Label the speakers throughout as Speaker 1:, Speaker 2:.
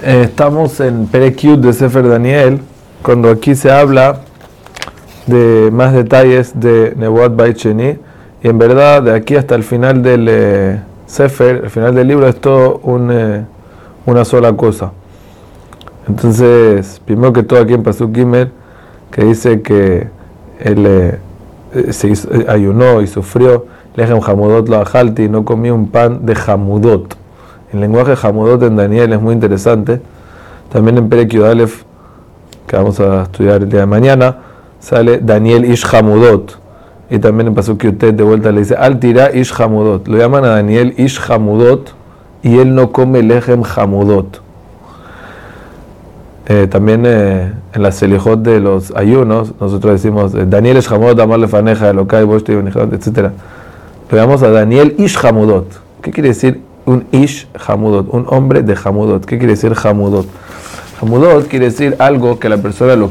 Speaker 1: Eh, estamos en Perekyut de Sefer Daniel, cuando aquí se habla de más detalles de Nebuat Baicheni, y en verdad de aquí hasta el final del eh, Sefer, el final del libro, es todo un, eh, una sola cosa. Entonces, primero que todo aquí en Pasuk Gimel, que dice que él se ayunó y sufrió, Lejem Hamudot lo ajalti, no comió un pan de Hamudot. El lenguaje Hamudot en Daniel es muy interesante. También en Perek Yudalef, que vamos a estudiar el día de mañana, sale Daniel Ish Hamudot. Y también en Pasuk usted de vuelta le dice Al tira Ish Hamudot. Lo llaman a Daniel Ish Hamudot y él no come Lejem Hamudot. Eh, también eh, en la Selijot de los ayunos, nosotros decimos Daniel Ish Hamudot, Amar Lefaneja, Elokai, Boshti, etc. Pero vamos a Daniel Ish Hamudot. ¿Qué quiere decir un Ish Hamudot? Un hombre de Hamudot. ¿Qué quiere decir Hamudot? Hamudot quiere decir algo que la persona lo,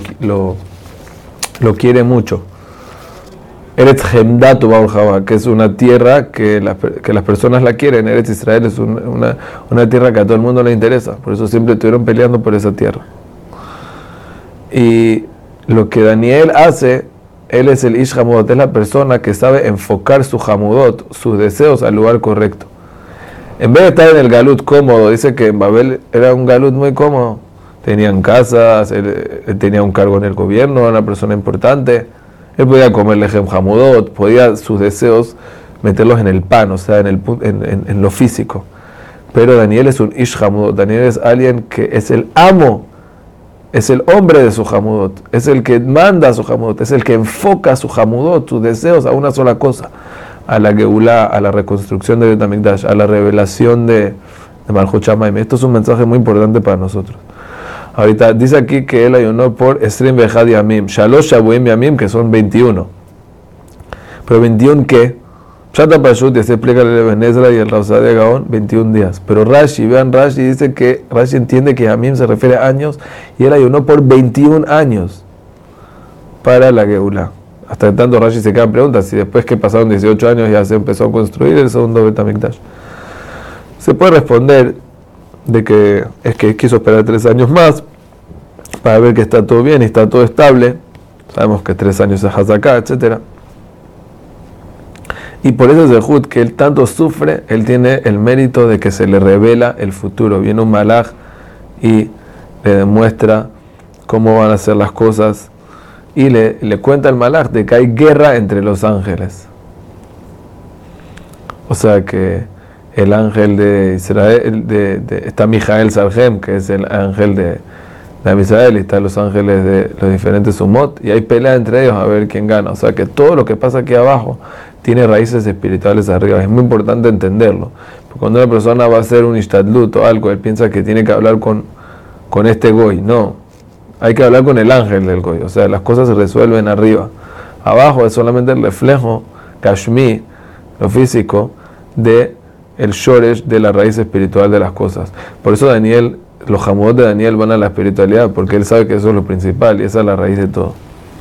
Speaker 1: lo, quiere mucho. Eretz Hemdatu que es una tierra que, que, las personas la quieren. Eretz Israel es una, una, tierra que a todo el mundo le interesa. Por eso siempre estuvieron peleando por esa tierra. Y lo que Daniel hace él es el Ish Hamudot, es la persona que sabe enfocar su Hamudot, sus deseos al lugar correcto. En vez de estar en el Galut cómodo, dice que en Babel era un Galut muy cómodo. Tenían casas, él, tenía un cargo en el gobierno, era una persona importante. Él podía comer lejem Hamudot, podía sus deseos meterlos en el pan, o sea, en, el, en, en lo físico. Pero Daniel es un Ish Hamudot, Daniel es alguien que es el amo es el hombre de su jamudot, es el que manda su jamudot, es el que enfoca su jamudot, sus deseos a una sola cosa, a la Geulá, a la reconstrucción de Betamikdash, a la revelación de, de Malchut Esto es un mensaje muy importante para nosotros. Ahorita dice aquí que él ayunó por Esrim Bejad Yamim, Shalosh Shabuim Yamim, que son 21. Pero 21 qué? Shata Pashut, y se explica el Ebenezer y el Rausad de Gaón, 21 días. Pero Rashi, vean Rashi, dice que Rashi entiende que Yamim se refiere a años y él ayunó por 21 años para la Geula. Hasta tanto Rashi se queda pregunta si después que pasaron 18 años ya se empezó a construir el segundo Betamikdash. Se puede responder de que es que quiso esperar tres años más para ver que está todo bien y está todo estable. Sabemos que tres años es Hazaká, etcétera. Y por eso Zehut, que él tanto sufre, él tiene el mérito de que se le revela el futuro. Viene un malaj y le demuestra cómo van a ser las cosas. Y le, le cuenta al malaj de que hay guerra entre los ángeles. O sea que el ángel de Israel, de, está Mijael Sargem, que es el ángel de, de Israel, y están los ángeles de los diferentes sumot, y hay pelea entre ellos a ver quién gana. O sea que todo lo que pasa aquí abajo tiene raíces espirituales arriba. Es muy importante entenderlo. Porque cuando una persona va a hacer un ishtadlut o algo, él piensa que tiene que hablar con, con este goy. No, hay que hablar con el ángel del goy. O sea, las cosas se resuelven arriba. Abajo es solamente el reflejo, kashmi, lo físico, de el shoresh de la raíz espiritual de las cosas. Por eso Daniel, los jamudot de Daniel van a la espiritualidad, porque él sabe que eso es lo principal y esa es la raíz de todo.